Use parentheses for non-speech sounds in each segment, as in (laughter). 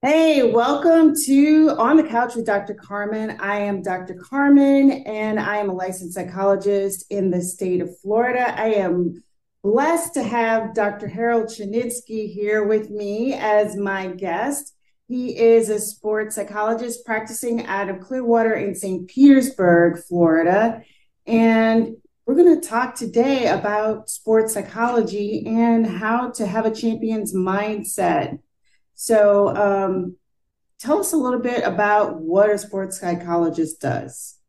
Hey, welcome to On the Couch with Dr. Carmen. I am Dr. Carmen, and I am a licensed psychologist in the state of Florida. I am blessed to have Dr. Harold Shinitzky here with me as my guest. He is a sports psychologist practicing out of Clearwater in St. Petersburg, Florida. And we're going to talk today about sports psychology and how to have a champion's mindset. So, um, tell us a little bit about what a sports psychologist does.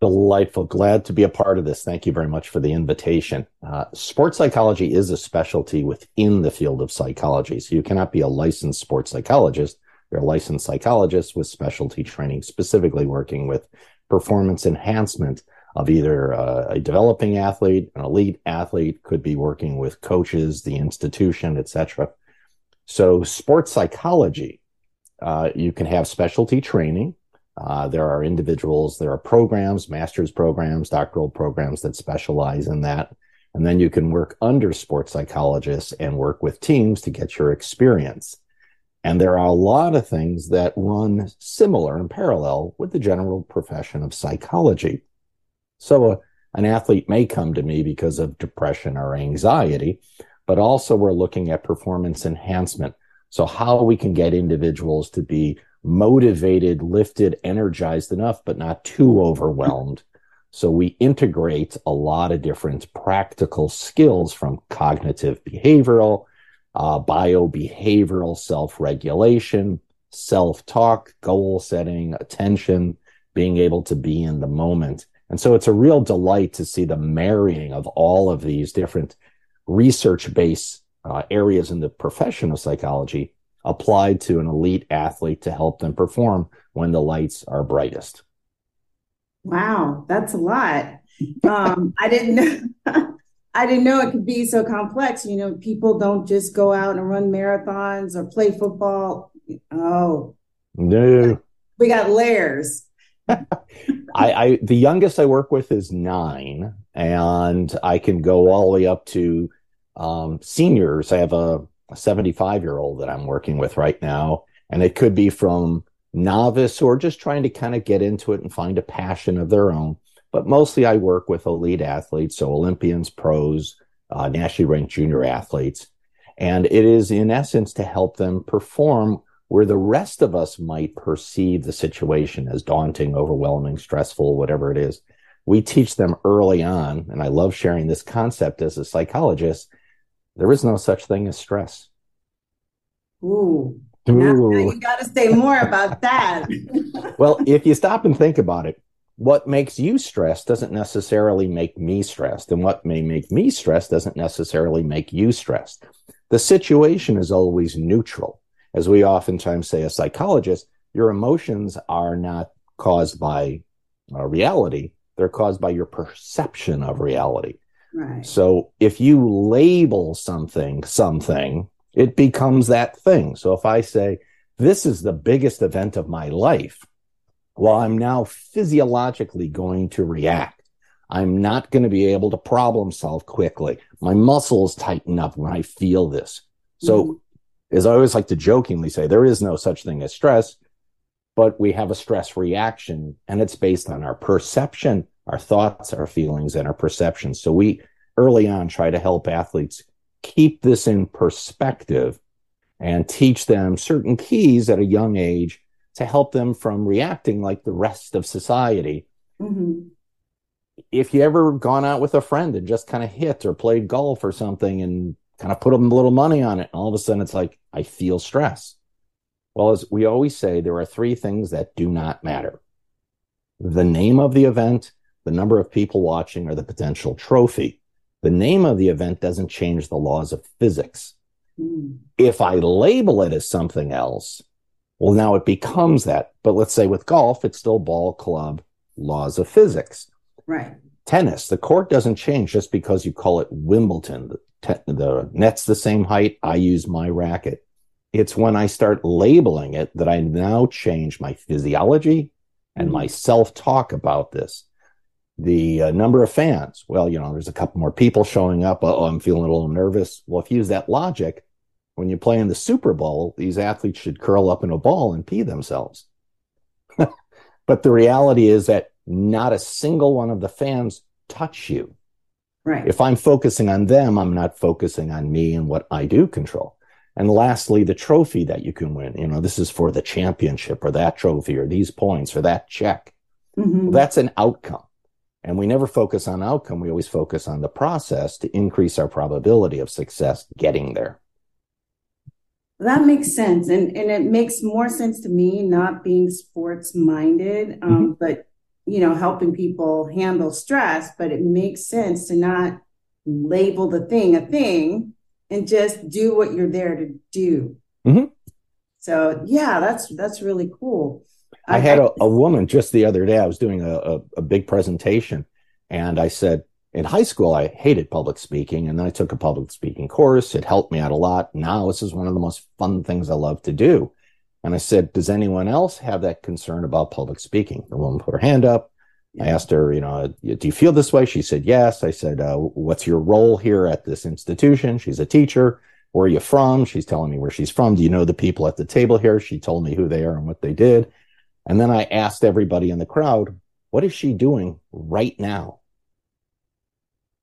Delightful. Glad to be a part of this. Thank you very much for the invitation. Uh, sports psychology is a specialty within the field of psychology. So you cannot be a licensed sports psychologist. You're a licensed psychologist with specialty training, specifically working with performance enhancement of either uh, a developing athlete, an elite athlete, could be working with coaches, the institution, etc. So, sports psychology, uh, you can have specialty training. Uh, there are individuals, there are programs, master's programs, doctoral programs that specialize in that. And then you can work under sports psychologists and work with teams to get your experience. And there are a lot of things that run similar and parallel with the general profession of psychology. So, uh, an athlete may come to me because of depression or anxiety, but also we're looking at performance enhancement. So how we can get individuals to be motivated, lifted, energized enough, but not too overwhelmed. So we integrate a lot of different practical skills from cognitive behavioral, uh, bio behavioral self regulation, self talk, goal setting, attention, being able to be in the moment. And so it's a real delight to see the marrying of all of these different research based uh, areas in the profession of psychology applied to an elite athlete to help them perform when the lights are brightest. Wow, that's a lot. Um, I didn't know. (laughs) I didn't know it could be so complex. You know, people don't just go out and run marathons or play football. Oh, no, we got layers. (laughs) I, I the youngest I work with is nine, and I can go all the way up to um, seniors. I have a 75 year old that I'm working with right now, and it could be from novice or just trying to kind of get into it and find a passion of their own. But mostly I work with elite athletes, so Olympians, pros, uh, nationally ranked junior athletes. And it is in essence to help them perform where the rest of us might perceive the situation as daunting, overwhelming, stressful, whatever it is. We teach them early on, and I love sharing this concept as a psychologist there is no such thing as stress. Ooh. Ooh. Now, you got to say more about that. (laughs) well, if you stop and think about it, what makes you stressed doesn't necessarily make me stressed. And what may make me stressed doesn't necessarily make you stressed. The situation is always neutral. As we oftentimes say as psychologists, your emotions are not caused by uh, reality, they're caused by your perception of reality. Right. So if you label something something, it becomes that thing. So if I say, this is the biggest event of my life, well, I'm now physiologically going to react. I'm not going to be able to problem solve quickly. My muscles tighten up when I feel this. So, mm-hmm. as I always like to jokingly say, there is no such thing as stress, but we have a stress reaction and it's based on our perception our thoughts, our feelings, and our perceptions. So we early on try to help athletes keep this in perspective and teach them certain keys at a young age to help them from reacting like the rest of society. Mm-hmm. If you ever gone out with a friend and just kind of hit or played golf or something and kind of put a little money on it, and all of a sudden it's like, I feel stress. Well, as we always say, there are three things that do not matter the name of the event, the number of people watching, or the potential trophy. The name of the event doesn't change the laws of physics. Mm. If I label it as something else, well, now it becomes that. But let's say with golf, it's still ball, club, laws of physics. Right. Tennis, the court doesn't change just because you call it Wimbledon. The, te- the net's the same height. I use my racket. It's when I start labeling it that I now change my physiology and mm. my self talk about this the uh, number of fans. Well, you know, there's a couple more people showing up. Oh, I'm feeling a little nervous. Well, if you use that logic, when you play in the Super Bowl, these athletes should curl up in a ball and pee themselves. (laughs) but the reality is that not a single one of the fans touch you. Right. If I'm focusing on them, I'm not focusing on me and what I do control. And lastly, the trophy that you can win. You know, this is for the championship or that trophy or these points or that check. Mm-hmm. Well, that's an outcome. And we never focus on outcome. We always focus on the process to increase our probability of success getting there. That makes sense. And, and it makes more sense to me not being sports minded, um, mm-hmm. but, you know, helping people handle stress. But it makes sense to not label the thing a thing and just do what you're there to do. Mm-hmm. So yeah, that's that's really cool. I, had a, a, woman just the other day. I was doing a, a, a big presentation, and I said, in high school, I hated public speaking, and then I took a public speaking course. It helped me out a lot. Now this is one of the most fun things I love to do. And I said, "Does anyone else have that concern about public speaking?" The woman put her hand up. I asked her, you know, do you feel this way? She said, yes. I said, uh, what's your role here at this institution? She's a teacher. Where are you from? She's telling me where she's from. Do you know the people at the table here? She told me who they are and what they did. And then I asked everybody in the crowd, what is she doing right now?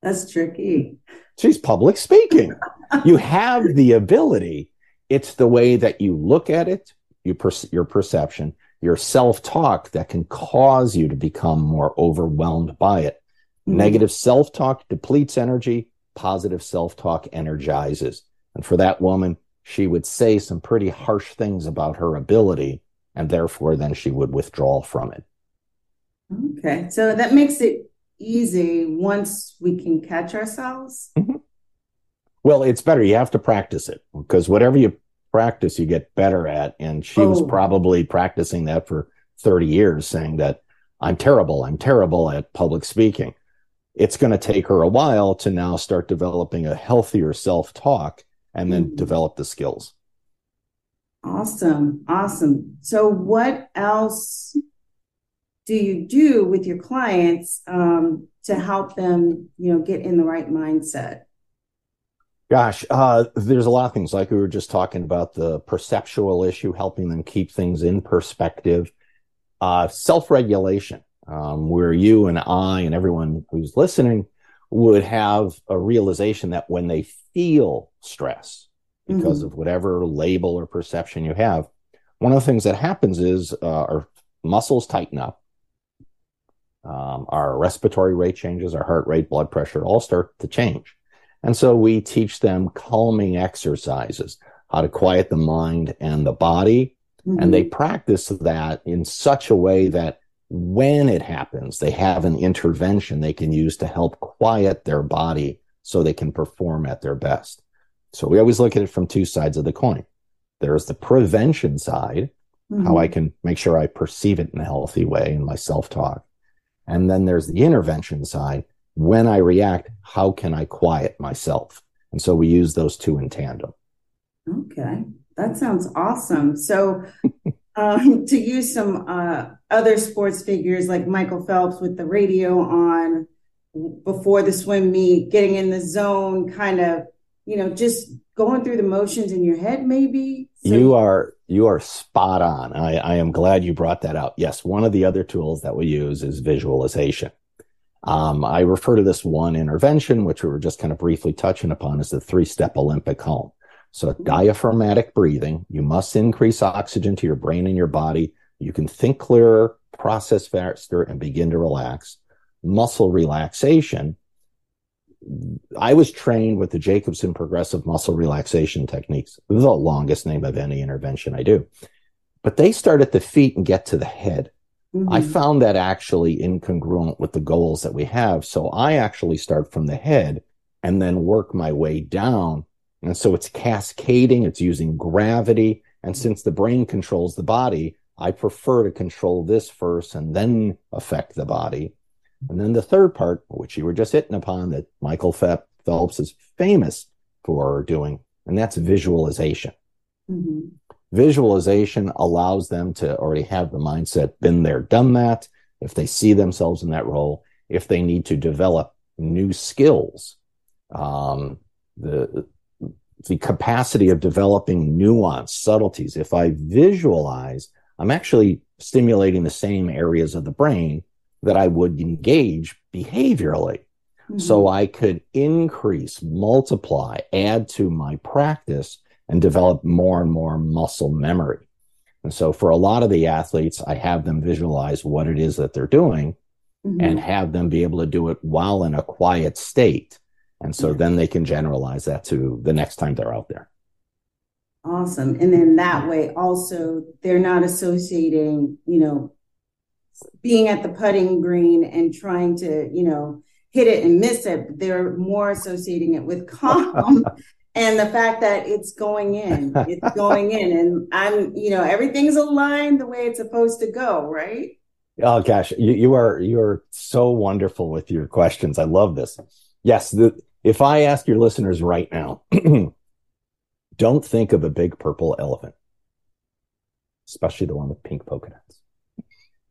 That's tricky. She's public speaking. (laughs) you have the ability. It's the way that you look at it, you per- your perception, your self talk that can cause you to become more overwhelmed by it. Mm-hmm. Negative self talk depletes energy, positive self talk energizes. And for that woman, she would say some pretty harsh things about her ability, and therefore then she would withdraw from it. Okay. So that makes it easy once we can catch ourselves. Mm-hmm. Well, it's better. You have to practice it because whatever you practice you get better at. And she oh. was probably practicing that for 30 years, saying that I'm terrible, I'm terrible at public speaking. It's going to take her a while to now start developing a healthier self talk and then mm. develop the skills. Awesome. Awesome. So, what else do you do with your clients um, to help them, you know, get in the right mindset? Gosh, uh, there's a lot of things like we were just talking about the perceptual issue, helping them keep things in perspective. Uh, Self regulation, um, where you and I and everyone who's listening would have a realization that when they feel stress because mm-hmm. of whatever label or perception you have, one of the things that happens is uh, our muscles tighten up. Um, our respiratory rate changes, our heart rate, blood pressure all start to change. And so we teach them calming exercises, how to quiet the mind and the body. Mm-hmm. And they practice that in such a way that when it happens, they have an intervention they can use to help quiet their body so they can perform at their best. So we always look at it from two sides of the coin. There's the prevention side, mm-hmm. how I can make sure I perceive it in a healthy way in my self talk. And then there's the intervention side, when I react, how can I quiet myself? And so we use those two in tandem. Okay, that sounds awesome. So, um, (laughs) to use some uh, other sports figures like Michael Phelps with the radio on before the swim meet, getting in the zone, kind of, you know, just going through the motions in your head, maybe. So- you are you are spot on. I, I am glad you brought that out. Yes, one of the other tools that we use is visualization. Um, I refer to this one intervention, which we were just kind of briefly touching upon, as the three step Olympic calm. So, mm-hmm. diaphragmatic breathing, you must increase oxygen to your brain and your body. You can think clearer, process faster, and begin to relax. Muscle relaxation. I was trained with the Jacobson progressive muscle relaxation techniques, the longest name of any intervention I do. But they start at the feet and get to the head. Mm-hmm. I found that actually incongruent with the goals that we have. So I actually start from the head and then work my way down. And so it's cascading, it's using gravity. And since the brain controls the body, I prefer to control this first and then affect the body. And then the third part, which you were just hitting upon, that Michael Phelps is famous for doing, and that's visualization. Mm-hmm. Visualization allows them to already have the mindset, been there, done that. If they see themselves in that role, if they need to develop new skills, um, the the capacity of developing nuance, subtleties. If I visualize, I'm actually stimulating the same areas of the brain that I would engage behaviorally. Mm-hmm. So I could increase, multiply, add to my practice and develop more and more muscle memory. And so for a lot of the athletes, I have them visualize what it is that they're doing mm-hmm. and have them be able to do it while in a quiet state. And so then they can generalize that to the next time they're out there. Awesome. And then that way also they're not associating, you know, being at the putting green and trying to, you know, hit it and miss it. They're more associating it with calm (laughs) and the fact that it's going in, it's going in. And I'm, you know, everything's aligned the way it's supposed to go, right? Oh gosh, you, you are you are so wonderful with your questions. I love this. Yes, the, if I ask your listeners right now, (clears throat) don't think of a big purple elephant, especially the one with pink polka dots.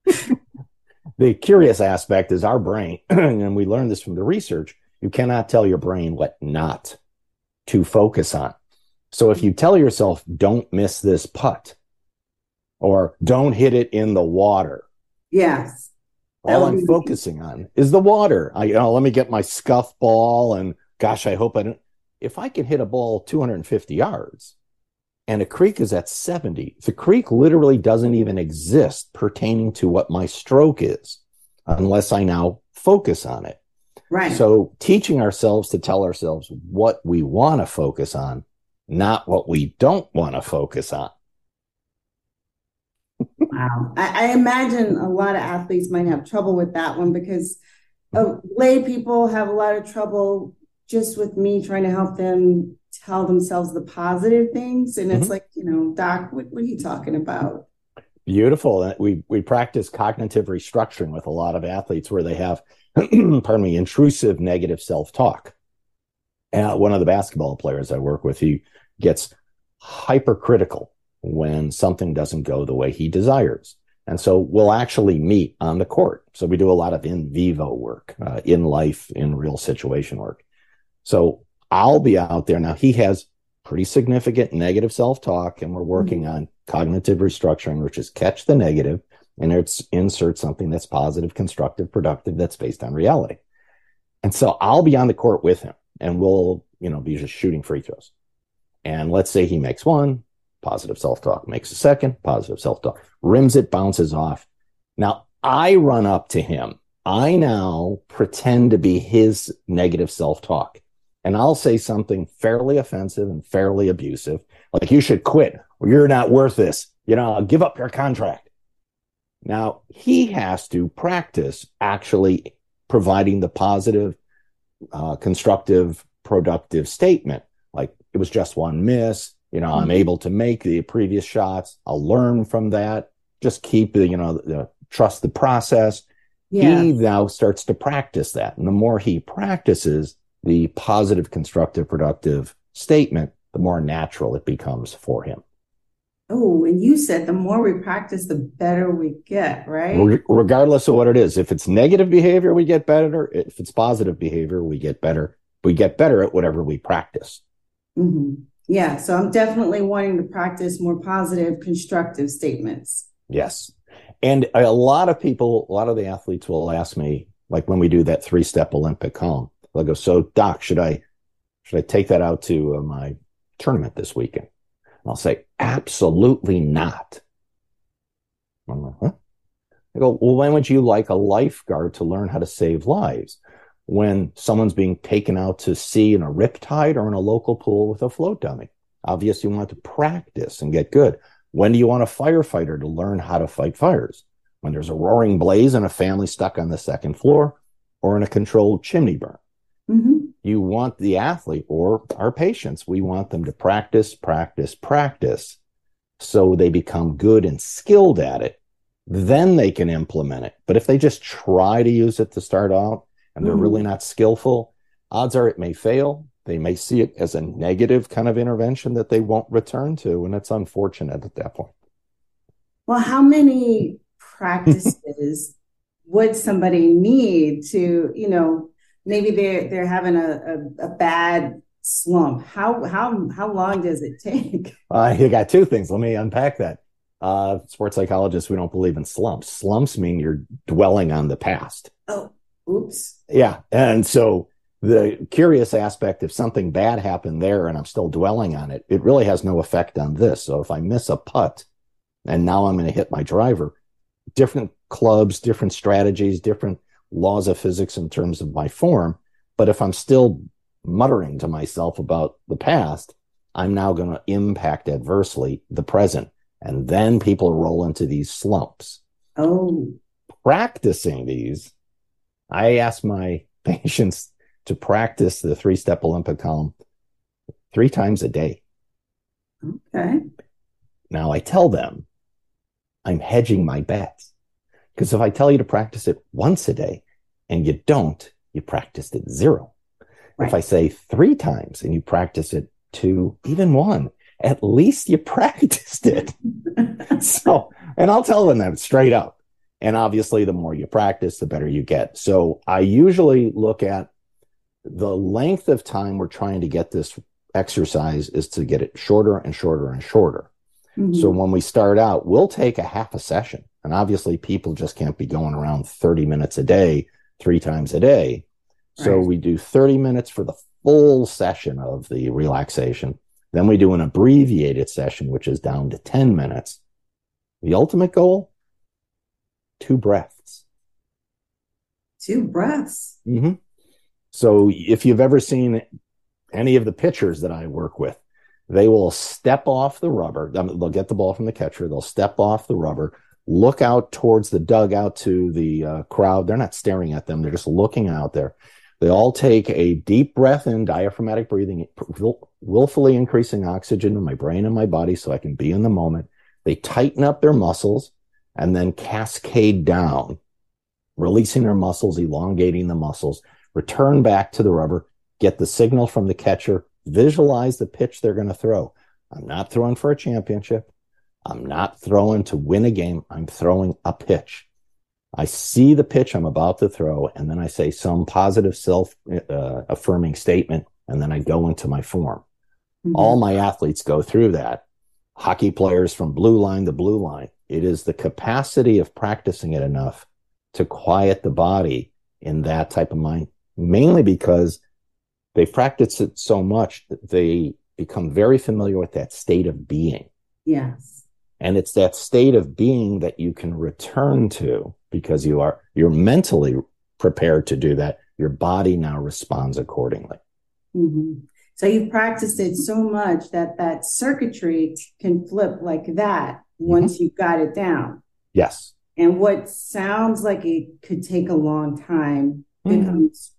(laughs) the curious aspect is our brain, (clears throat) and we learned this from the research. You cannot tell your brain what not to focus on. So if you tell yourself, don't miss this putt, or don't hit it in the water. Yes. All I'm focusing on is the water. I, you know, let me get my scuff ball and gosh, I hope I don't. If I can hit a ball 250 yards and a creek is at 70, the creek literally doesn't even exist pertaining to what my stroke is unless I now focus on it. Right. So teaching ourselves to tell ourselves what we want to focus on, not what we don't want to focus on. wow. I, I, imagine a lot of athletes might have trouble with that one because uh, lay people have a lot of trouble just with me trying to help them tell themselves the positive things. And it's mm-hmm. like, you know, Doc, what, what are you talking about? Beautiful. We we practice cognitive restructuring with a lot of athletes where they have, (clears throat) pardon me, intrusive negative self talk. And one of the basketball players I work with, he gets hypercritical when something doesn't go the way he desires. And so we'll actually meet on the court. So we do a lot of in vivo work, uh, in life, in real situation work. So I'll be out there now. He has pretty significant negative self talk, and we're working mm-hmm. on cognitive restructuring, which is catch the negative and it's insert something that's positive, constructive, productive, that's based on reality. And so I'll be on the court with him and we'll, you know, be just shooting free throws. And let's say he makes one, positive self talk, makes a second, positive self talk, rims it, bounces off. Now I run up to him. I now pretend to be his negative self talk and I'll say something fairly offensive and fairly abusive, like you should quit or you're not worth this. You know, I'll give up your contract. Now he has to practice actually providing the positive, uh, constructive, productive statement. Like it was just one miss. You know, mm-hmm. I'm able to make the previous shots. I'll learn from that. Just keep the, you know, the, trust the process. Yeah. He now starts to practice that. And the more he practices, the positive, constructive, productive statement, the more natural it becomes for him. Oh, and you said the more we practice, the better we get, right? regardless of what it is. If it's negative behavior, we get better. If it's positive behavior, we get better. We get better at whatever we practice. Mm-hmm. Yeah. So I'm definitely wanting to practice more positive, constructive statements. Yes. And a lot of people, a lot of the athletes will ask me, like when we do that three step Olympic calm, I'll go, so doc, should I, should I take that out to uh, my tournament this weekend? And I'll say, absolutely not. I'm like, huh? I go, well, when would you like a lifeguard to learn how to save lives? When someone's being taken out to sea in a riptide or in a local pool with a float dummy? Obviously, you want to practice and get good. When do you want a firefighter to learn how to fight fires? When there's a roaring blaze and a family stuck on the second floor or in a controlled chimney burn? Mm-hmm. You want the athlete or our patients, we want them to practice, practice, practice so they become good and skilled at it. Then they can implement it. But if they just try to use it to start out and they're mm-hmm. really not skillful, odds are it may fail. They may see it as a negative kind of intervention that they won't return to. And it's unfortunate at that point. Well, how many (laughs) practices would somebody need to, you know, maybe they're they're having a, a, a bad slump? How how how long does it take? (laughs) Uh, you got two things. Let me unpack that. Uh, sports psychologists, we don't believe in slumps. Slumps mean you're dwelling on the past. Oh, oops. Yeah, and so the curious aspect if something bad happened there and I'm still dwelling on it, it really has no effect on this. So if I miss a putt and now I'm going to hit my driver, different clubs, different strategies, different laws of physics in terms of my form. But if I'm still muttering to myself about the past, I'm now going to impact adversely the present. And then people roll into these slumps. Oh. Practicing these, I ask my (laughs) patients to practice the three step Olympic calm three times a day. Okay. Now I tell them I'm hedging my bets. Because if I tell you to practice it once a day and you don't, you practiced it zero. Right. If I say three times and you practice it two, even one, at least you (laughs) practiced it. (laughs) so, and I'll tell them that straight up. And obviously, the more you practice, the better you get. So I usually look at the length of time we're trying to get this exercise is to get it shorter and shorter and shorter. Mm-hmm. So when we start out, we'll take a half a session. And obviously, people just can't be going around 30 minutes a day, three times a day. So right. we do 30 minutes for the full session of the relaxation. Then we do an abbreviated session, which is down to 10 minutes. The ultimate goal two breaths. Two breaths. Mm-hmm. So if you've ever seen any of the pitchers that I work with, they will step off the rubber. They'll get the ball from the catcher. They'll step off the rubber, look out towards the dugout to the uh, crowd. They're not staring at them. They're just looking out there. They all take a deep breath in, diaphragmatic breathing, willfully increasing oxygen to my brain and my body so I can be in the moment. They tighten up their muscles and then cascade down, releasing their muscles, elongating the muscles, return back to the rubber, get the signal from the catcher, visualize the pitch they're going to throw. I'm not throwing for a championship. I'm not throwing to win a game. I'm throwing a pitch. I see the pitch I'm about to throw, and then I say some positive self uh, affirming statement, and then I go into my form. Mm-hmm. All my athletes go through that. Hockey players from blue line to blue line. It is the capacity of practicing it enough to quiet the body in that type of mind, mainly because they've practiced it so much that they become very familiar with that state of being. Yes. And it's that state of being that you can return to because you are you're mentally prepared to do that. Your body now responds accordingly. Mm-hmm. So you've practiced it so much that that circuitry can flip like that once mm-hmm. you've got it down. Yes. And what sounds like it could take a long time mm-hmm. becomes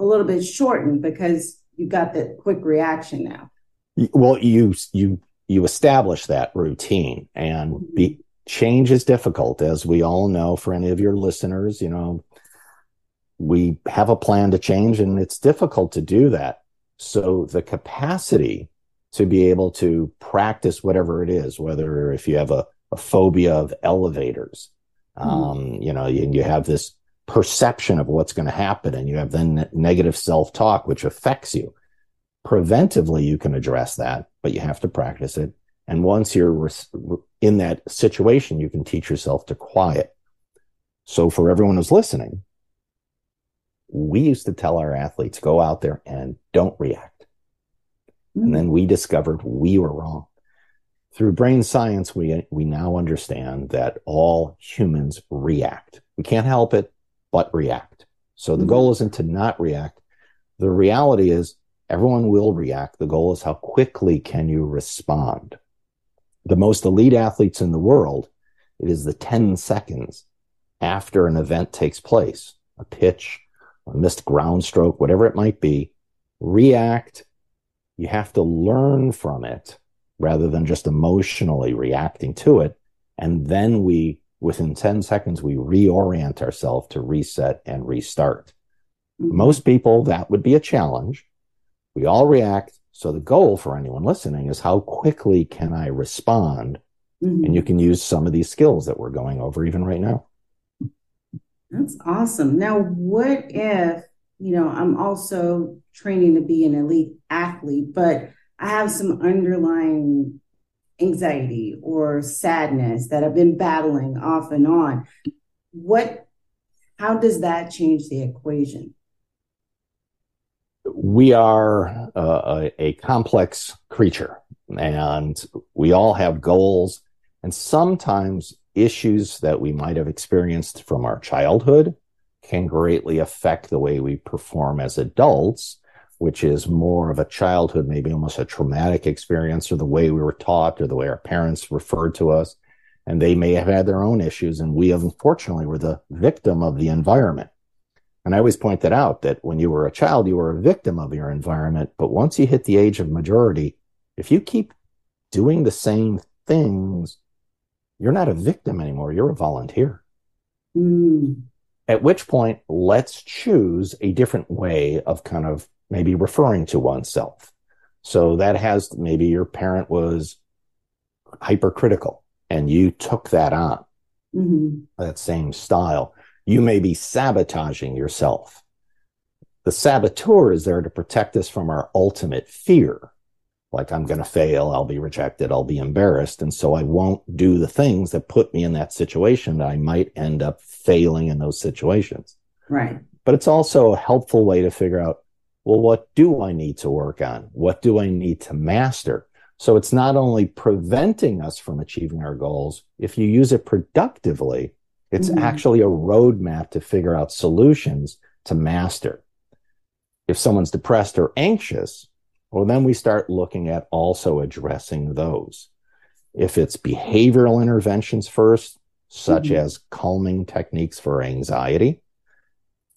a little bit shortened because you've got that quick reaction now. Well, you you you establish that routine and mm-hmm. be, change is difficult as we all know for any of your listeners you know we have a plan to change and it's difficult to do that so the capacity to be able to practice whatever it is whether if you have a, a phobia of elevators mm-hmm. um, you know you, you have this perception of what's going to happen and you have then negative self-talk which affects you preventively you can address that but you have to practice it and once you're in that situation, you can teach yourself to quiet. So for everyone who's listening, we used to tell our athletes, go out there and don't react. Mm-hmm. And then we discovered we were wrong. Through brain science, we, we now understand that all humans react. We can't help it, but react. So the mm-hmm. goal isn't to not react. The reality is everyone will react. The goal is how quickly can you respond? the most elite athletes in the world, it is the 10 seconds after an event takes place, a pitch, a missed ground stroke, whatever it might be, react. You have to learn from it rather than just emotionally reacting to it. And then we, within 10 seconds, we reorient ourselves to reset and restart. Mm-hmm. Most people, that would be a challenge. We all react. So the goal for anyone listening is how quickly can I respond? Mm-hmm. And you can use some of these skills that we're going over even right now. That's awesome. Now, what if you know, I'm also training to be an elite athlete, but I have some underlying anxiety or sadness that I've been battling off and on. What, how does that change the equation? We are uh, a, a complex creature and we all have goals. And sometimes issues that we might have experienced from our childhood can greatly affect the way we perform as adults, which is more of a childhood, maybe almost a traumatic experience, or the way we were taught, or the way our parents referred to us. And they may have had their own issues, and we unfortunately were the victim of the environment. And I always point that out that when you were a child, you were a victim of your environment. But once you hit the age of majority, if you keep doing the same things, you're not a victim anymore. You're a volunteer. Mm. At which point, let's choose a different way of kind of maybe referring to oneself. So that has maybe your parent was hypercritical and you took that on, mm-hmm. that same style. You may be sabotaging yourself. The saboteur is there to protect us from our ultimate fear like I'm going to fail, I'll be rejected, I'll be embarrassed. And so I won't do the things that put me in that situation that I might end up failing in those situations. Right. But it's also a helpful way to figure out, well, what do I need to work on? What do I need to master? So it's not only preventing us from achieving our goals. If you use it productively, it's mm-hmm. actually a roadmap to figure out solutions to master. If someone's depressed or anxious, well, then we start looking at also addressing those. If it's behavioral interventions first, such mm-hmm. as calming techniques for anxiety.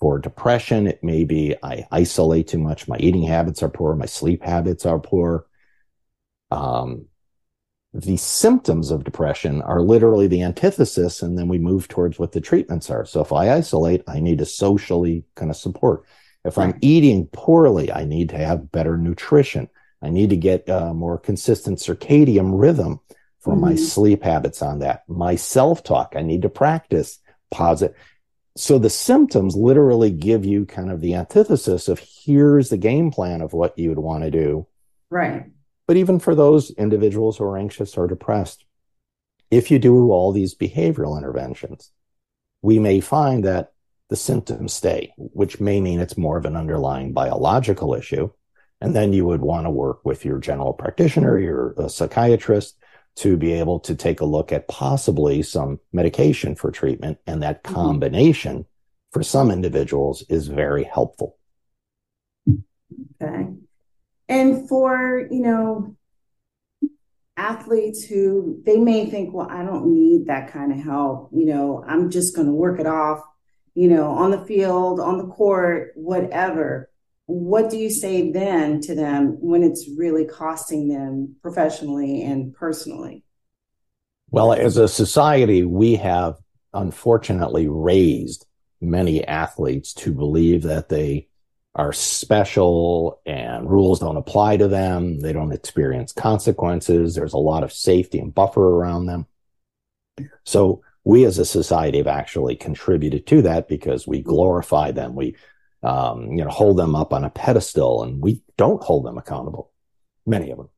For depression, it may be I isolate too much. My eating habits are poor. My sleep habits are poor. Um, the symptoms of depression are literally the antithesis, and then we move towards what the treatments are. So if I isolate, I need to socially kind of support. If I'm eating poorly, I need to have better nutrition. I need to get a more consistent circadian rhythm for mm-hmm. my sleep habits on that. My self talk, I need to practice positive. So the symptoms literally give you kind of the antithesis of here's the game plan of what you would want to do. Right. But even for those individuals who are anxious or depressed, if you do all these behavioral interventions, we may find that the symptoms stay, which may mean it's more of an underlying biological issue. And then you would want to work with your general practitioner, your uh, psychiatrist, to be able to take a look at possibly some medication for treatment. And that mm-hmm. combination mm-hmm. for some individuals is very helpful. Okay. And for, you know, athletes who they may think, well, I don't need that kind of help. You know, I'm just going to work it off you know, on the field, on the court, whatever. What do you say then to them when it's really costing them professionally and personally? Well, as a society, we have unfortunately raised many athletes to believe that they are special and rules don't apply to them. They don't experience consequences. There's a lot of safety and buffer around them. So we as a society have actually contributed to that because we glorify them. We, um, you know, hold them up on a pedestal and we don't hold them accountable, many of them.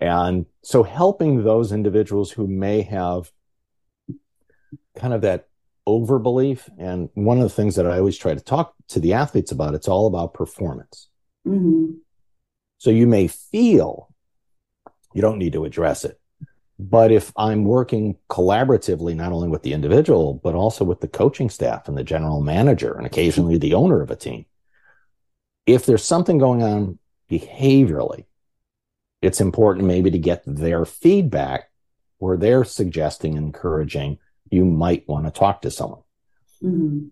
And so helping those individuals who may have kind of that overbelief. And one of the things that I always try to talk to the athletes about, it's all about performance. Mm-hmm. So you may feel you don't need to address it. But if I'm working collaboratively, not only with the individual, but also with the coaching staff and the general manager and occasionally the owner of a team, if there's something going on behaviorally, it's important maybe to get their feedback where they're suggesting, encouraging, you might want to talk to someone. Mm-hmm.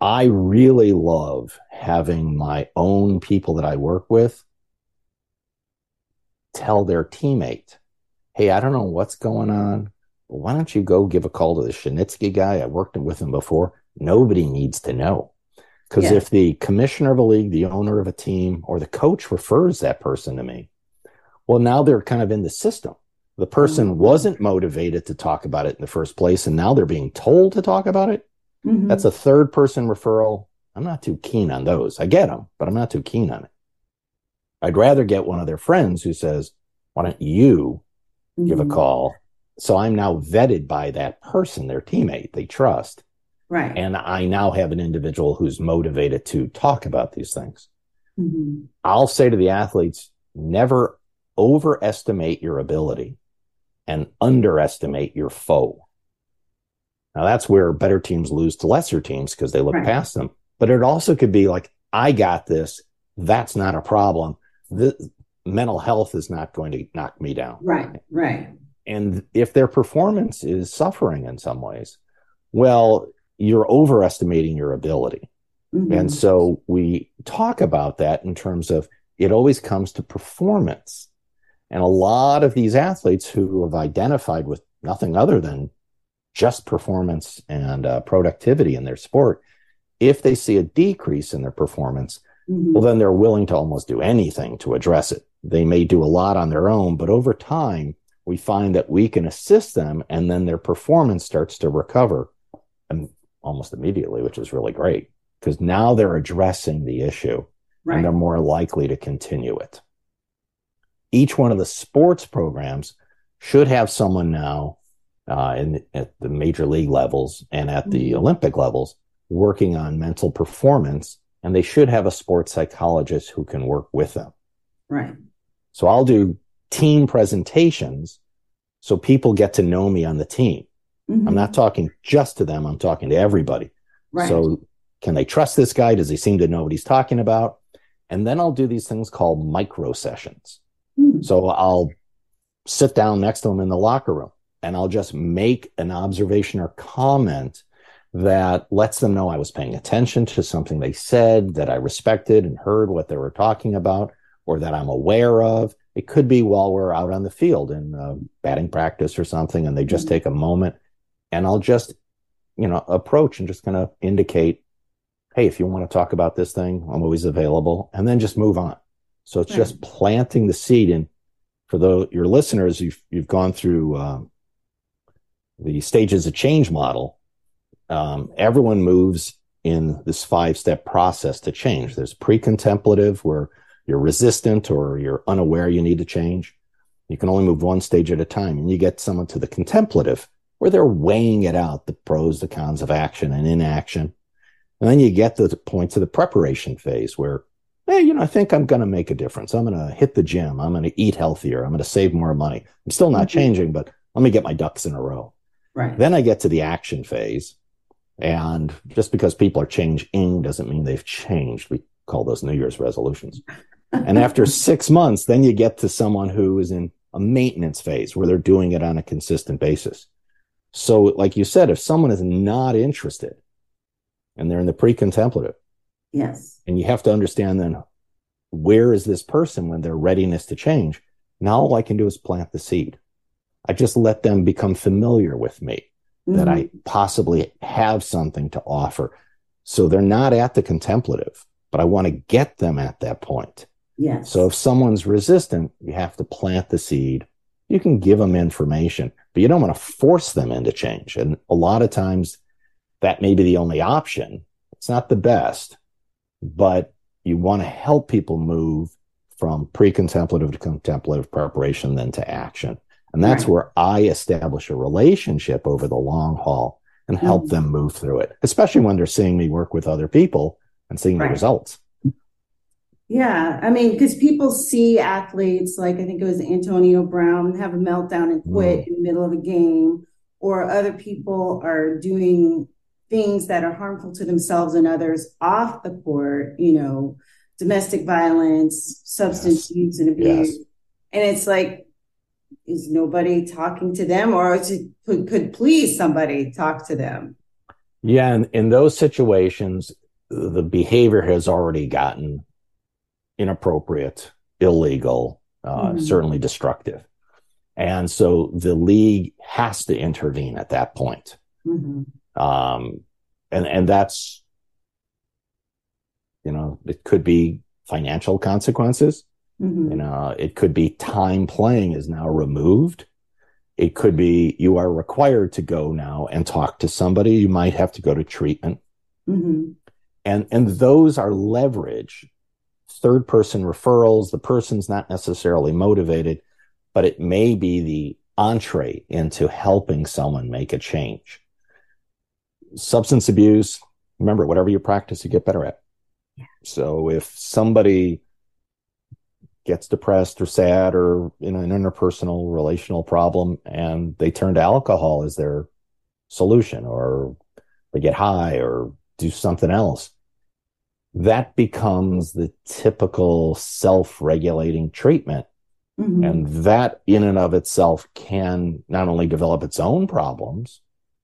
I really love having my own people that I work with tell their teammate, hey, I don't know what's going on. Why don't you go give a call to the Shinitzky guy? I worked with him before. Nobody needs to know. Because yeah. if the commissioner of a league, the owner of a team, or the coach refers that person to me, well, now they're kind of in the system. The person mm-hmm. wasn't motivated to talk about it in the first place, and now they're being told to talk about it. Mm-hmm. That's a third person referral. I'm not too keen on those. I get them, but I'm not too keen on it. I'd rather get one of their friends who says, Why don't you mm-hmm. give a mm-hmm. call? So I'm now vetted by that person, their teammate they trust. Right. And I now have an individual who's motivated to talk about these things. Mm-hmm. I'll say to the athletes, never overestimate your ability and underestimate your foe. Now that's where better teams lose to lesser teams because they look right. past them. But it also could be like, I got this. That's not a problem. Mental health is not going to knock me down. Right, right. And if their performance is suffering in some ways, well, you're overestimating your ability. Mm-hmm. And so we talk about that in terms of it always comes to performance. And a lot of these athletes who have identified with nothing other than just performance and uh, productivity in their sport, if they see a decrease in their performance, mm-hmm. well, then they're willing to almost do anything to address it. They may do a lot on their own, but over time, we find that we can assist them and then their performance starts to recover and almost immediately, which is really great because now they're addressing the issue right. and they're more likely to continue it. Each one of the sports programs should have someone now uh, in, at the major league levels and at the mm-hmm. Olympic levels working on mental performance, and they should have a sports psychologist who can work with them. Right. So I'll do team presentations so people get to know me on the team. Mm-hmm. I'm not talking just to them, I'm talking to everybody. Right. So can they trust this guy? Does he seem to know what he's talking about? And then I'll do these things called micro sessions. Mm-hmm. So I'll sit down next to him in the locker room and I'll just make an observation or comment that lets them know I was paying attention to something they said, that I respected and heard what they were talking about, or that I'm aware of. It could be while we're out on the field in uh, batting practice or something, and they just mm-hmm. take a moment and I'll just, you know, approach and just kind of indicate, hey, if you want to talk about this thing, I'm always available, and then just move on. So it's right. just planting the seed. And for the, your listeners, you've you've gone through um, the stages of change model. Um, everyone moves in this five step process to change. There's pre-contemplative where you're resistant or you're unaware you need to change. You can only move one stage at a time, and you get someone to the contemplative where they're weighing it out, the pros, the cons of action and inaction. And then you get to the point to the preparation phase where, hey, you know, I think I'm going to make a difference. I'm going to hit the gym. I'm going to eat healthier. I'm going to save more money. I'm still not mm-hmm. changing, but let me get my ducks in a row. Right. Then I get to the action phase. And just because people are changing doesn't mean they've changed. We call those New Year's resolutions. And after six months, then you get to someone who is in a maintenance phase where they're doing it on a consistent basis. So, like you said, if someone is not interested and they're in the pre contemplative, yes, and you have to understand then where is this person when their readiness to change? Now, all I can do is plant the seed. I just let them become familiar with me, mm-hmm. that I mm-hmm. possibly have something to offer. So they're not at the contemplative, but I want to get them at that point. Yes. So if someone's resistant, you have to plant the seed. You can give them information but you don't want to force them into change. And a lot of times that may be the only option. It's not the best, but you want to help people move from pre-contemplative to contemplative preparation, then to action. And that's right. where I establish a relationship over the long haul and help mm-hmm. them move through it, especially when they're seeing me work with other people and seeing right. the results. Yeah, I mean, because people see athletes like I think it was Antonio Brown have a meltdown and quit mm. in the middle of a game, or other people are doing things that are harmful to themselves and others off the court, you know, domestic violence, substance yes. use and abuse. Yes. And it's like, is nobody talking to them or it, could, could please somebody talk to them? Yeah, and in those situations, the behavior has already gotten inappropriate, illegal, uh, mm-hmm. certainly destructive. And so the league has to intervene at that point. Mm-hmm. Um, and, and that's, you know, it could be financial consequences. Mm-hmm. You know, it could be time playing is now removed. It could be you are required to go now and talk to somebody. You might have to go to treatment. Mm-hmm. and and those are leverage third person referrals the person's not necessarily motivated but it may be the entree into helping someone make a change substance abuse remember whatever you practice you get better at yeah. so if somebody gets depressed or sad or in an interpersonal relational problem and they turn to alcohol as their solution or they get high or do something else that becomes the typical self-regulating treatment. Mm-hmm. and that in and of itself can not only develop its own problems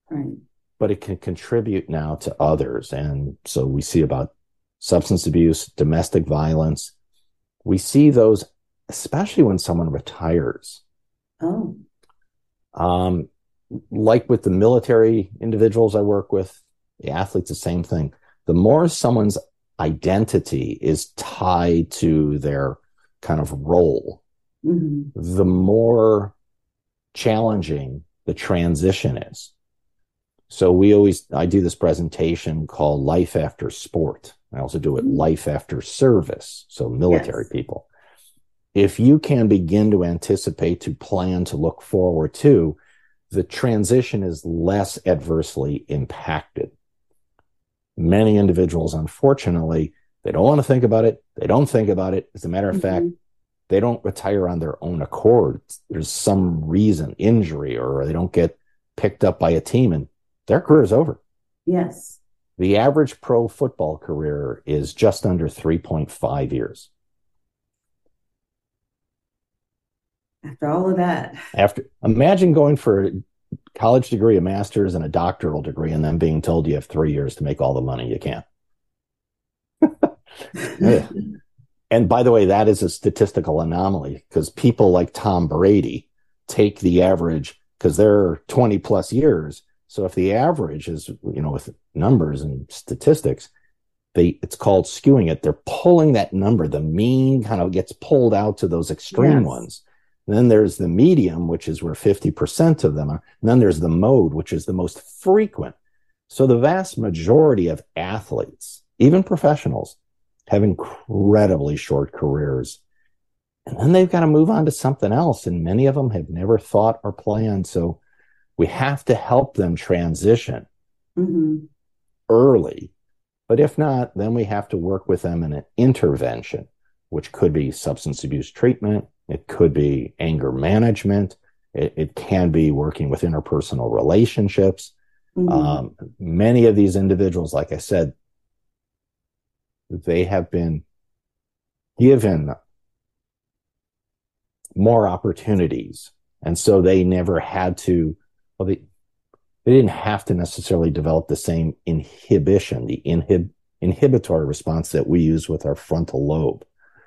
right. but it can contribute now to others. And so we see about substance abuse domestic violence. We see those especially when someone retires. Oh. Um like with the military individuals i work with the athletes the same thing. The more someone's identity is tied to their kind of role, mm-hmm. the more challenging the transition is. So we always, I do this presentation called Life After Sport. I also do it mm-hmm. Life After Service. So military yes. people. If you can begin to anticipate, to plan, to look forward to, the transition is less adversely impacted many individuals, unfortunately, they don't want to think about it. They don't think about it. As a matter of mm-hmm. fact, they don't retire on their own accord. There's some reason, injury, or they don't get picked up by a team and their career is over. Yes. The average pro football career is just under 3.5 years. After all of that. After imagine going for college degree, a master's, and a doctoral degree, and then being told you have three years to make all the money you can. (laughs) and by the way, that is a statistical anomaly because people like Tom Brady take the average because they're 20 plus years. So if the average is, you know, with numbers and statistics, they it's called skewing it. They're pulling that number. The mean kind of gets pulled out to those extreme yes. ones. And then there's the medium, which is where 50% of them are. And then there's the mode, which is the most frequent. So the vast majority of athletes, even professionals, have incredibly short careers. And then they've got to move on to something else. And many of them have never thought or planned. So we have to help them transition mm-hmm. early. But if not, then we have to work with them in an intervention, which could be substance abuse treatment, it could be anger management. It, it can be working with interpersonal relationships. Mm-hmm. Um, many of these individuals, like I said, they have been given more opportunities. And so they never had to, well, they, they didn't have to necessarily develop the same inhibition, the inhib, inhibitory response that we use with our frontal lobe.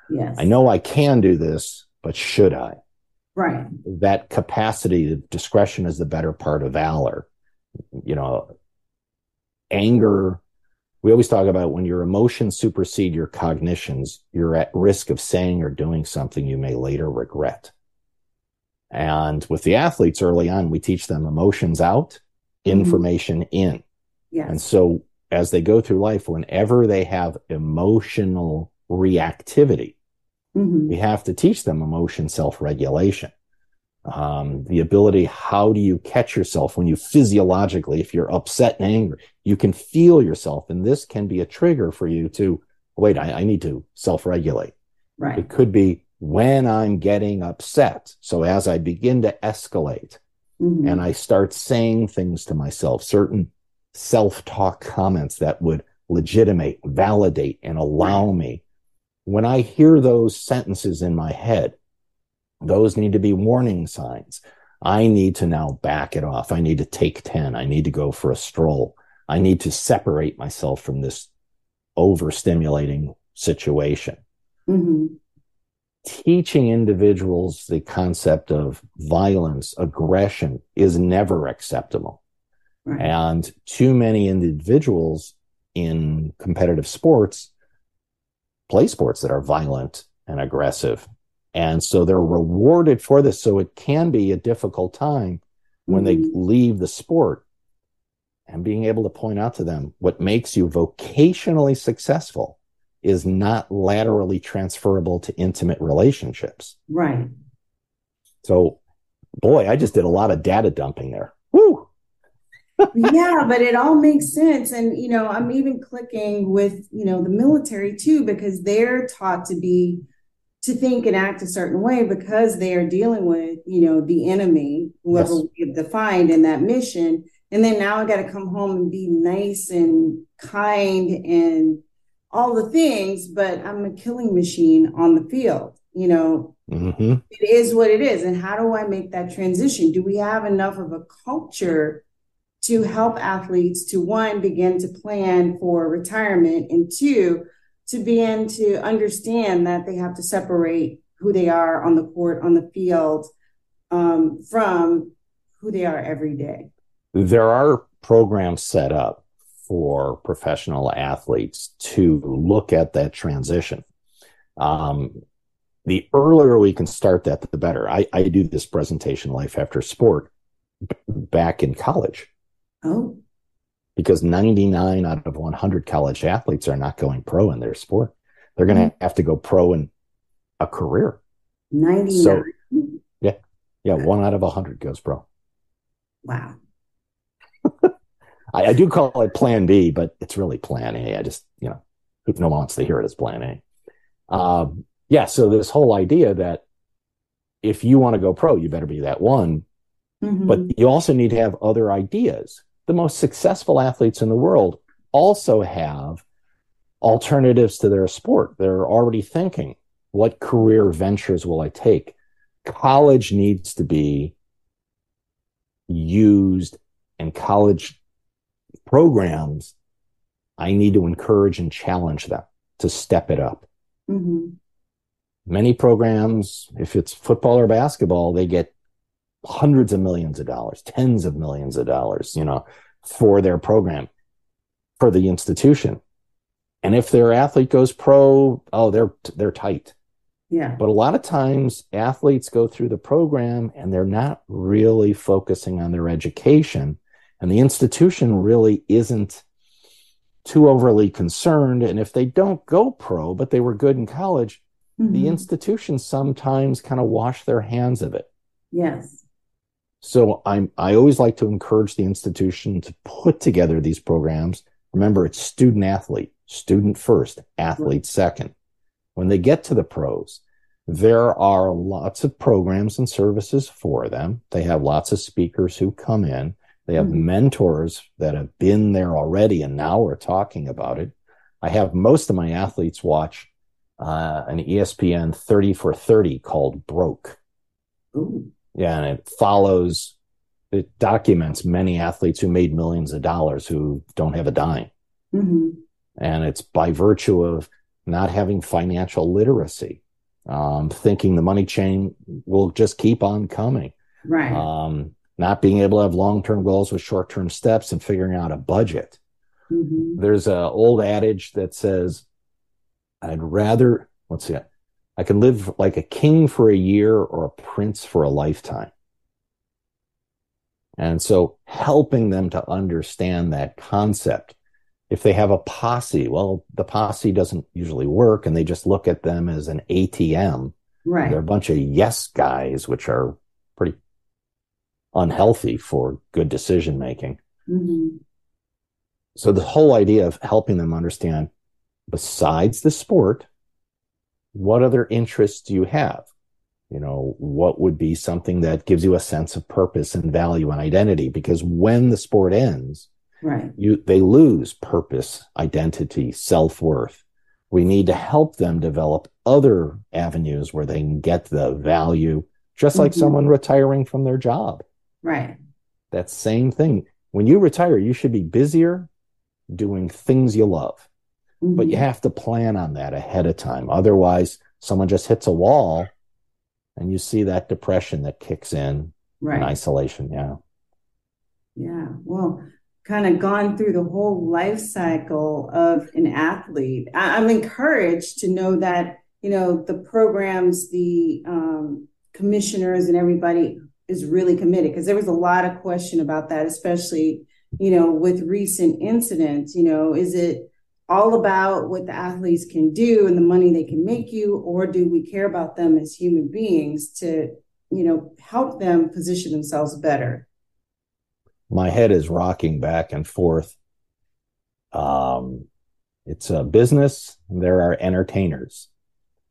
Yes. I know I can do this, but should I? Right. That capacity, of discretion is the better part of valor. You know, anger, we always talk about when your emotions supersede your cognitions, you're at risk of saying or doing something you may later regret. And with the athletes early on, we teach them emotions out, mm-hmm. information mm-hmm. in. Yes. And so as they go through life, whenever they have emotional reactivity, Mm-hmm. We have to teach them emotion self regulation. Um, the ability, how do you catch yourself when you physiologically, if you're upset and angry, you can feel yourself. And this can be a trigger for you to wait, I, I need to self regulate. Right. It could be when I'm getting upset. So as I begin to escalate mm-hmm. and I start saying things to myself, certain self talk comments that would legitimate, validate, and allow me when I hear those sentences in my head, those need to be warning signs. I need to now back it off. I need to take 10. I need to go for a stroll. I need to separate myself from this overstimulating situation. Mm-hmm. Teaching individuals the concept of violence, aggression is never acceptable. Right. And too many individuals in competitive sports play sports that are violent and aggressive. And so they're rewarded for this. So it can be a difficult time when mm-hmm. they leave the sport. and being able to point out to them what makes you vocationally successful is not laterally transferable to intimate relationships. Right. So, boy, I just did a lot of data dumping there. Woo! Yeah, but it all makes sense. And, you know, I'm even clicking with, you know, the military too, because they're taught to be, to think and act a certain way because they are dealing with, you know, the enemy, whoever yes. we have defined in that mission. And then now I got to come home and be nice and kind and all the things, but I'm a killing machine on the field. You know, mm-hmm. it is what it is. And how do I make that transition? Do we have enough of a culture to help athletes to one, begin to plan for retirement, and two, to begin to understand that they have to separate who they are on the court, on the field, um, from who they are every day? There are programs set up for professional athletes to look at that transition. Um, the earlier we can start that, the better. I, I do this presentation, Life After Sport, b- back in college. Oh. Because 99 out of 100 college athletes are not going pro in their sport. They're going to mm-hmm. have to go pro in a career. 99. So, yeah. Yeah. One out of 100 goes pro. Wow. I, I, do call it plan B, but it's really plan A. I just, you know, no one wants to hear it as plan A. Um, yeah. So this whole idea that if you want to go pro, you better be that one. Mm-hmm. But you also need to have other ideas. The most successful athletes in the world also have alternatives to their sport. They're already thinking, what career ventures will I take? College needs to be used and college programs, I need to encourage and challenge them to step it up. Mm-hmm. Many programs, if it's football or basketball, they get hundreds of millions of dollars, tens of millions of dollars, you know, for their program, for the institution. And if their athlete goes pro, oh, they're they're tight. Yeah. But a lot of times athletes go through the program and they're not really focusing on their education and the institution really isn't too overly concerned. And if they don't go pro, but they were good in college, mm-hmm. the institution sometimes kind of wash their hands of it. Yes. So I'm I always like to encourage the institution to put together these programs. Remember, it's student athlete, student first, athlete second. When they get to the pros, there are lots of programs and services for them. They have lots of speakers who come in. They have mm-hmm. mentors that have been there already and now we're talking about it. I have most of my athletes watch uh, an ESPN 30 for 30 called Broke. Ooh. Yeah, and it follows, it documents many athletes who made millions of dollars who don't have a dime. Mm-hmm. And it's by virtue of not having financial literacy, um, thinking the money chain will just keep on coming. Right. Um, not being able to have long-term goals with short-term steps and figuring out a budget. Mm-hmm. There's an old adage that says, I'd rather, let's see, I can live like a king for a year or a prince for a lifetime. And so helping them to understand that concept. If they have a posse, well, the posse doesn't usually work and they just look at them as an ATM. Right. They're a bunch of yes guys, which are pretty unhealthy for good decision making. Mm-hmm. So the whole idea of helping them understand, besides the sport, what other interests do you have? You know, what would be something that gives you a sense of purpose and value and identity? Because when the sport ends, right, you they lose purpose, identity, self worth. We need to help them develop other avenues where they can get the value, just like mm-hmm. someone retiring from their job. Right. That same thing. When you retire, you should be busier doing things you love. Mm-hmm. But you have to plan on that ahead of time. Otherwise, someone just hits a wall and you see that depression that kicks in right. and isolation. Yeah. Yeah. Well, kind of gone through the whole life cycle of an athlete. I- am encouraged to know that, you know, the programs, the um, commissioners and everybody is really committed because there was a lot of question about that, especially you know, with recent incidents? You know, is it all about what the athletes can do and the money they can make you, or do we care about them as human beings to, you know, help them position themselves better? My head is rocking back and forth. Um, it's a business. There are entertainers,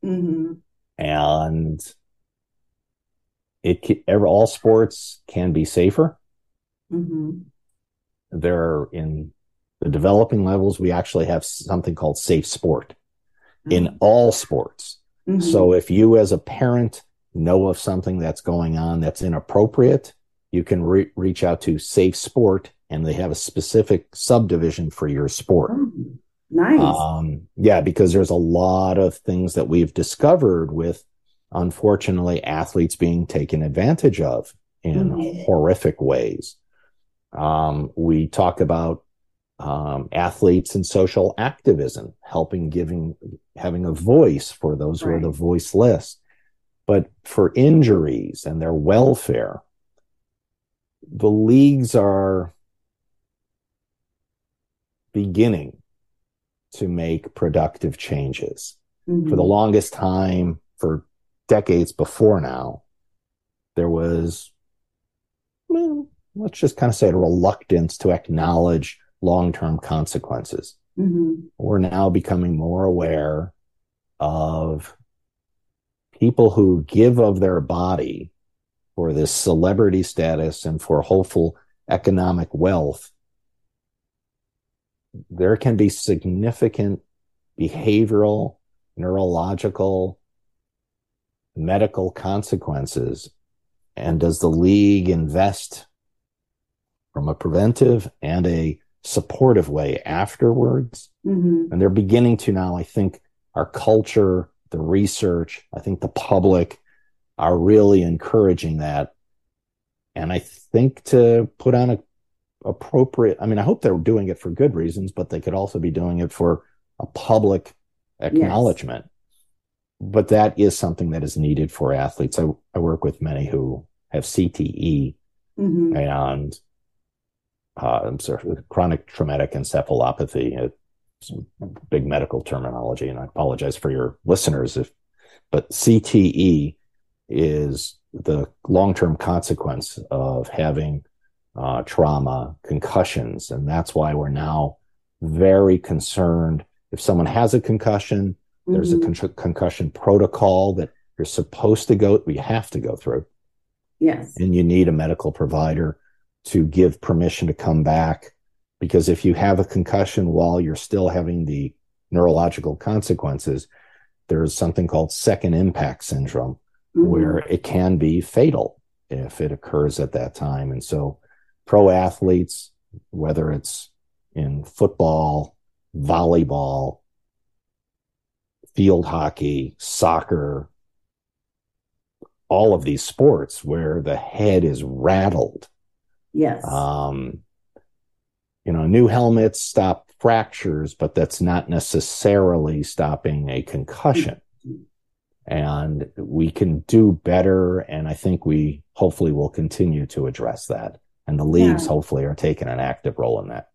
mm-hmm. and it ever all sports can be safer. Mm-hmm. They're in the developing levels. We actually have something called safe sport mm-hmm. in all sports. Mm-hmm. So if you, as a parent, know of something that's going on that's inappropriate, you can re- reach out to Safe Sport, and they have a specific subdivision for your sport. Mm-hmm. Nice. Um, yeah, because there's a lot of things that we've discovered with, unfortunately, athletes being taken advantage of in mm-hmm. horrific ways. Um, we talk about um, athletes and social activism, helping giving having a voice for those right. who are the voiceless. But for injuries and their welfare, the leagues are beginning to make productive changes. Mm-hmm. For the longest time, for decades before now, there was, well, let's just kind of say, a reluctance to acknowledge long term consequences. Mm-hmm. We're now becoming more aware of people who give of their body for this celebrity status and for hopeful economic wealth there can be significant behavioral, neurological, medical consequences. And does the league invest from a preventive and a supportive way afterwards? Mm-hmm. And they're beginning to now, I think, our culture, the research, I think the public are really encouraging that. And I think to put on a appropriate. I mean, I hope they're doing it for good reasons, but they could also be doing it for a public acknowledgement. Yes. But that is something that is needed for athletes. I, I work with many who have CTE mm-hmm. and uh, I'm sorry, chronic traumatic encephalopathy. It's big medical terminology, and I apologize for your listeners if, but CTE is the long-term consequence of having uh, trauma, concussions. And that's why we're now very concerned. If someone has a concussion, mm-hmm. there's a mm-hmm. con- concussion protocol that you're supposed to go, we have to go through. Yes. And you need a medical provider to give permission to come back. Because if you have a concussion while you're still having the neurological consequences, there's something called second impact syndrome, mm-hmm. where it can be fatal if it occurs at that time. And so pro athletes, whether it's in football, volleyball, field hockey, soccer, all of these sports where the head is rattled. Yes. Um, you know, new helmets stop fractures, but that's not necessarily stopping a concussion. And we can do better. And I think we hopefully will continue to address that and the leagues yeah. hopefully are taking an active role in that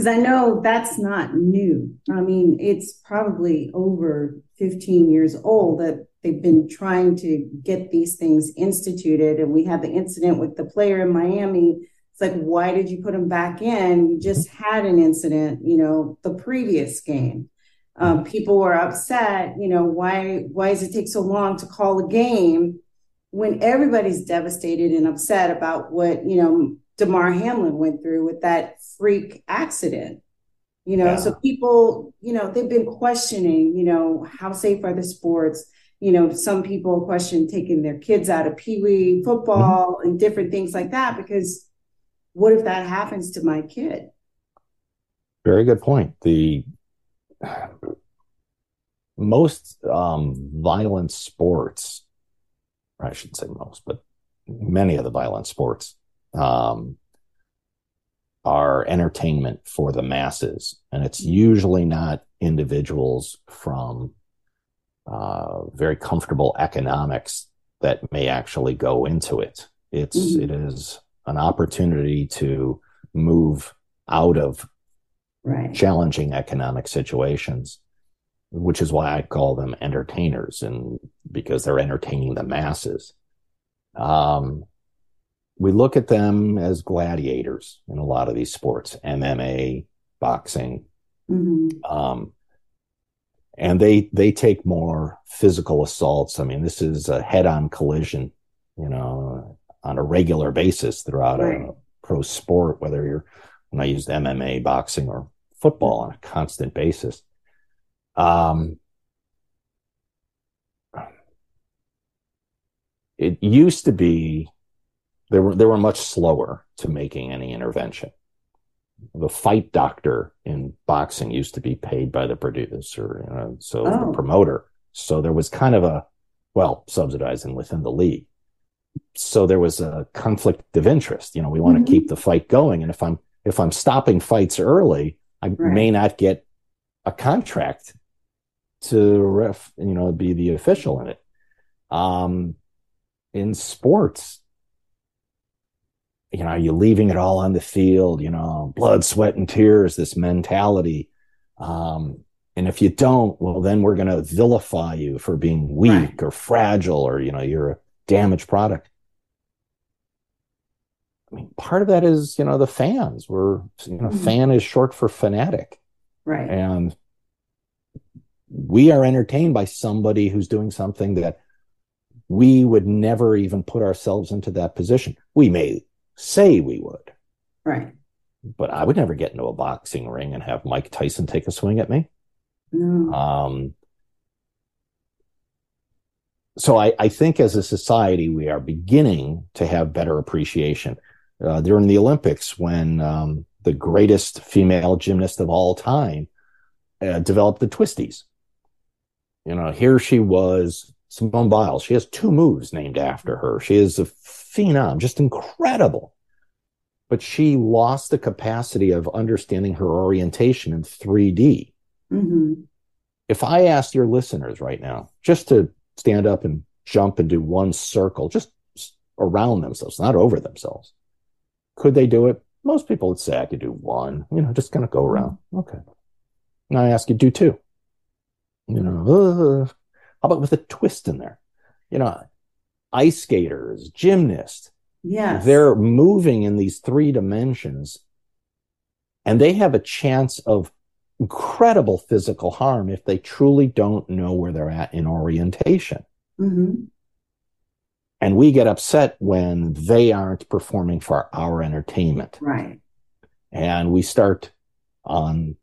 because i know that's not new. I mean it's probably over 15 years old that they've been trying to get these things instituted. And we had the incident with the player in miami. It's like why did you put him back in? We just had an incident you know the previous game. Um, people were upset you know why why does it take so long to call a game when everybody's devastated and upset about what you know Damar Hamlin went through with that freak accident. You know, yeah. so people, you know, they've been questioning, you know, how safe are the sports? You know, some people question taking their kids out of pee wee football mm-hmm. and different things like that because what if that happens to my kid? Very good point. The most um, violent sports I shouldn't say most, but many of the violent sports um, are entertainment for the masses. And it's usually not individuals from uh, very comfortable economics that may actually go into it. It's mm-hmm. it is an opportunity to move out of right. challenging economic situations, which is why I call them entertainers and because they're entertaining the masses. Um, we look at them as gladiators in a lot of these sports, MMA, boxing. Mm-hmm. Um, and they they take more physical assaults. I mean, this is a head-on collision, you know, on a regular basis throughout right. a pro sport, whether you're when I used MMA, boxing, or football on a constant basis. Um, it used to be they were they were much slower to making any intervention. The fight doctor in boxing used to be paid by the producer, you know, so oh. the promoter. So there was kind of a well subsidizing within the league. So there was a conflict of interest. You know, we want mm-hmm. to keep the fight going, and if I'm if I'm stopping fights early, I right. may not get a contract to ref, you know, be the official in it. Um, in sports, you know, you're you leaving it all on the field? You know, blood, sweat, and tears. This mentality. Um, and if you don't, well, then we're going to vilify you for being weak right. or fragile, or you know, you're a damaged product. I mean, part of that is, you know, the fans. We're, you know, mm-hmm. fan is short for fanatic. Right. And we are entertained by somebody who's doing something that we would never even put ourselves into that position. We may say we would. Right. But I would never get into a boxing ring and have Mike Tyson take a swing at me. No. Um, so I, I, think as a society, we are beginning to have better appreciation uh, during the Olympics when um, the greatest female gymnast of all time uh, developed the twisties. You know, here she was, Simone Biles. She has two moves named after her. She is a phenom, just incredible. But she lost the capacity of understanding her orientation in 3D. Mm-hmm. If I asked your listeners right now just to stand up and jump and do one circle, just around themselves, not over themselves, could they do it? Most people would say I could do one, you know, just kind of go around. Okay. And I ask you, do two. You know, uh, how about with a twist in there? You know, ice skaters, gymnasts. Yeah. They're moving in these three dimensions and they have a chance of incredible physical harm if they truly don't know where they're at in orientation. Mm-hmm. And we get upset when they aren't performing for our entertainment. Right. And we start on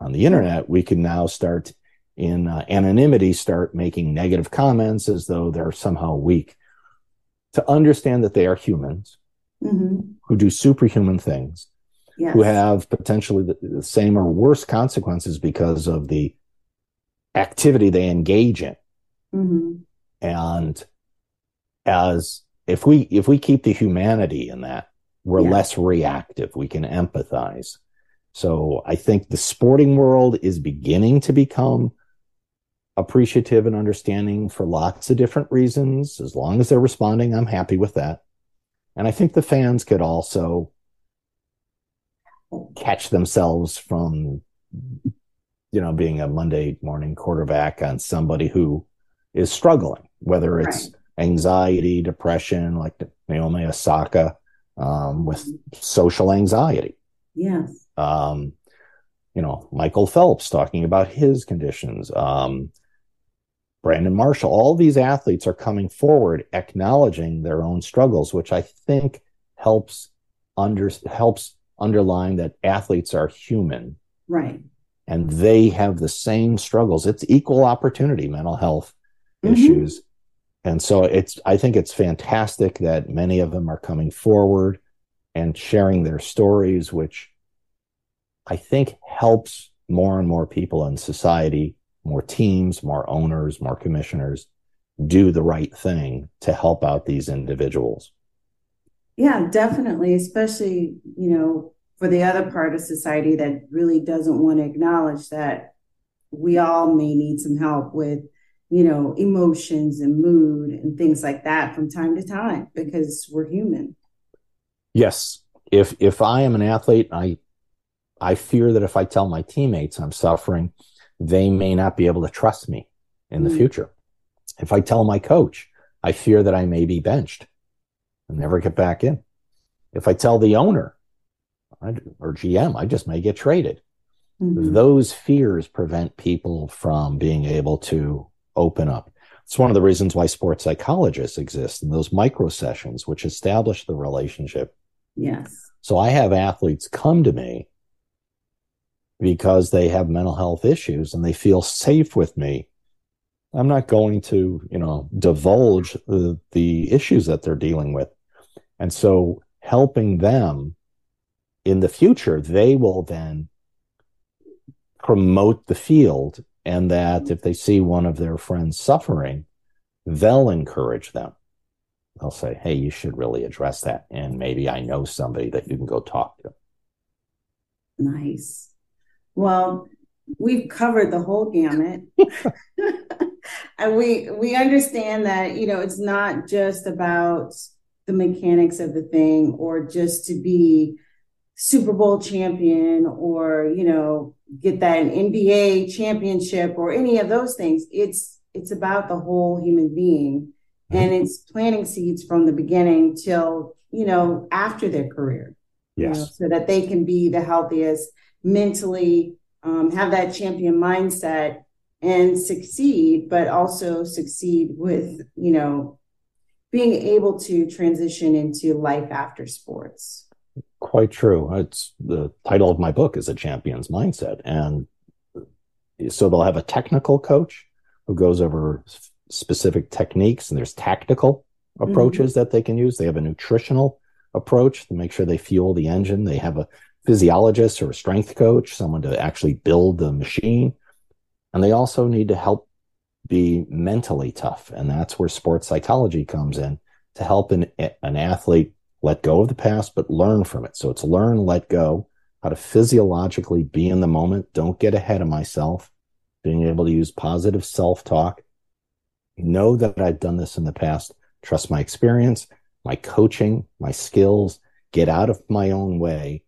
on the internet, we can now start in uh, anonymity start making negative comments as though they're somehow weak. To understand that they are humans mm-hmm. who do superhuman things, yes. who have potentially the, the same or worse consequences because of the activity they engage in. Mm-hmm. And as if we if we keep the humanity in that, we're yeah. less reactive. We can empathize. So I think the sporting world is beginning to become appreciative and understanding for lots of different reasons. As long as they're responding, I'm happy with that. And I think the fans could also catch themselves from, you know, being a Monday morning quarterback on somebody who is struggling, whether it's right anxiety, depression, like Naomi Osaka, um, with social anxiety. Yes. Um, you know, Michael Phelps talking about his conditions. Um, Brandon Marshall, all these athletes are coming forward acknowledging their own struggles, which I think helps under helps underline that athletes are human. Right. And they have the same struggles. It's equal opportunity mental health mm-hmm. issues and so it's i think it's fantastic that many of them are coming forward and sharing their stories which i think helps more and more people in society more teams more owners more commissioners do the right thing to help out these individuals yeah definitely especially you know for the other part of society that really doesn't want to acknowledge that we all may need some help with you know, emotions and mood and things like that from time to time because we're human. Yes. if if I am an athlete, I I fear that if I tell my teammates I'm suffering, they may not be able to trust me in mm. the future. If I tell my coach, I fear that I may be benched and never get back in. If I tell the owner or GM, I just may get traded. Mm-hmm. Those fears prevent people from being able to open up. It's one of the reasons why sports psychologists exist and those micro sessions, which establish the relationship. Yes. So I have athletes come to me because they have mental health issues and they feel safe with me. I'm not going to, you know, divulge the, the issues that they're dealing with. And so helping them in the future, they will then promote the field and that if they see one of their friends suffering, they'll encourage them. They'll say, Hey, you should really address that. And maybe I know somebody that you can go talk to. Nice. Well, we've covered the whole gamut. (laughs) and we we understand that, you know, it's not just about the mechanics of the thing or just to be Super Bowl champion or, you know, get that NBA championship or any of those things. It's it's about the whole human being and mm-hmm. it's planting seeds from the beginning till, you know, after their career. Yes. You know, so that they can be the healthiest mentally, um, have that champion mindset and succeed, but also succeed with, you know, being able to transition into life after sports. Quite true. It's the title of my book is a champion's mindset. And so they'll have a technical coach who goes over specific techniques and there's tactical approaches mm-hmm. that they can use. They have a nutritional approach to make sure they fuel the engine. They have a physiologist or a strength coach, someone to actually build the machine. And they also need to help be mentally tough. And that's where sports psychology comes in to help an, an athlete let go of the past, but learn from it. So it's learn, let go, how to physiologically be in the moment. Don't get ahead of myself. Being able to use positive self talk. Know that I've done this in the past. Trust my experience, my coaching, my skills, get out of my own way.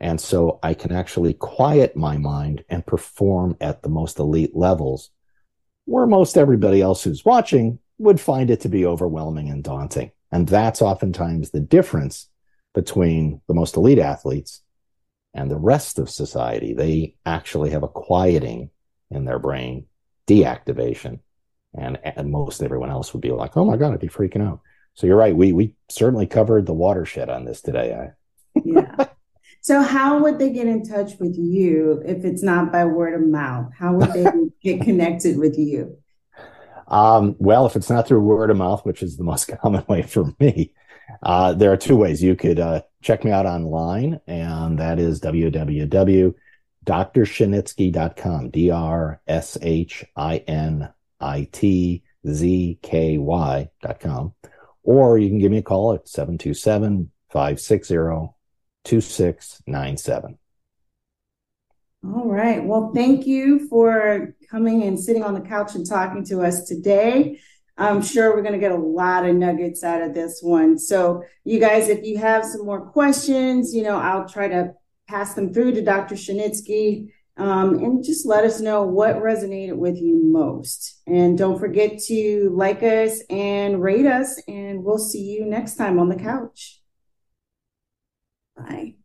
And so I can actually quiet my mind and perform at the most elite levels where most everybody else who's watching would find it to be overwhelming and daunting. And that's oftentimes the difference between the most elite athletes and the rest of society. They actually have a quieting in their brain, deactivation. And, and most everyone else would be like, oh my God, I'd be freaking out. So you're right. We, we certainly covered the watershed on this today. yeah. So how would they get in touch with you if it's not by word of mouth? How would they (laughs) get connected with you? Um, well, if it's not through word of mouth, which is the most (laughs) common way for me, uh, there are two ways. You could uh, check me out online, and that is www.drshinitzky.com, D R S H I N I T Z K Y.com. Or you can give me a call at 727 560 2697. All right. Well, thank you for coming and sitting on the couch and talking to us today. I'm sure we're going to get a lot of nuggets out of this one. So, you guys, if you have some more questions, you know, I'll try to pass them through to Dr. Shinitzky um, and just let us know what resonated with you most. And don't forget to like us and rate us, and we'll see you next time on the couch. Bye.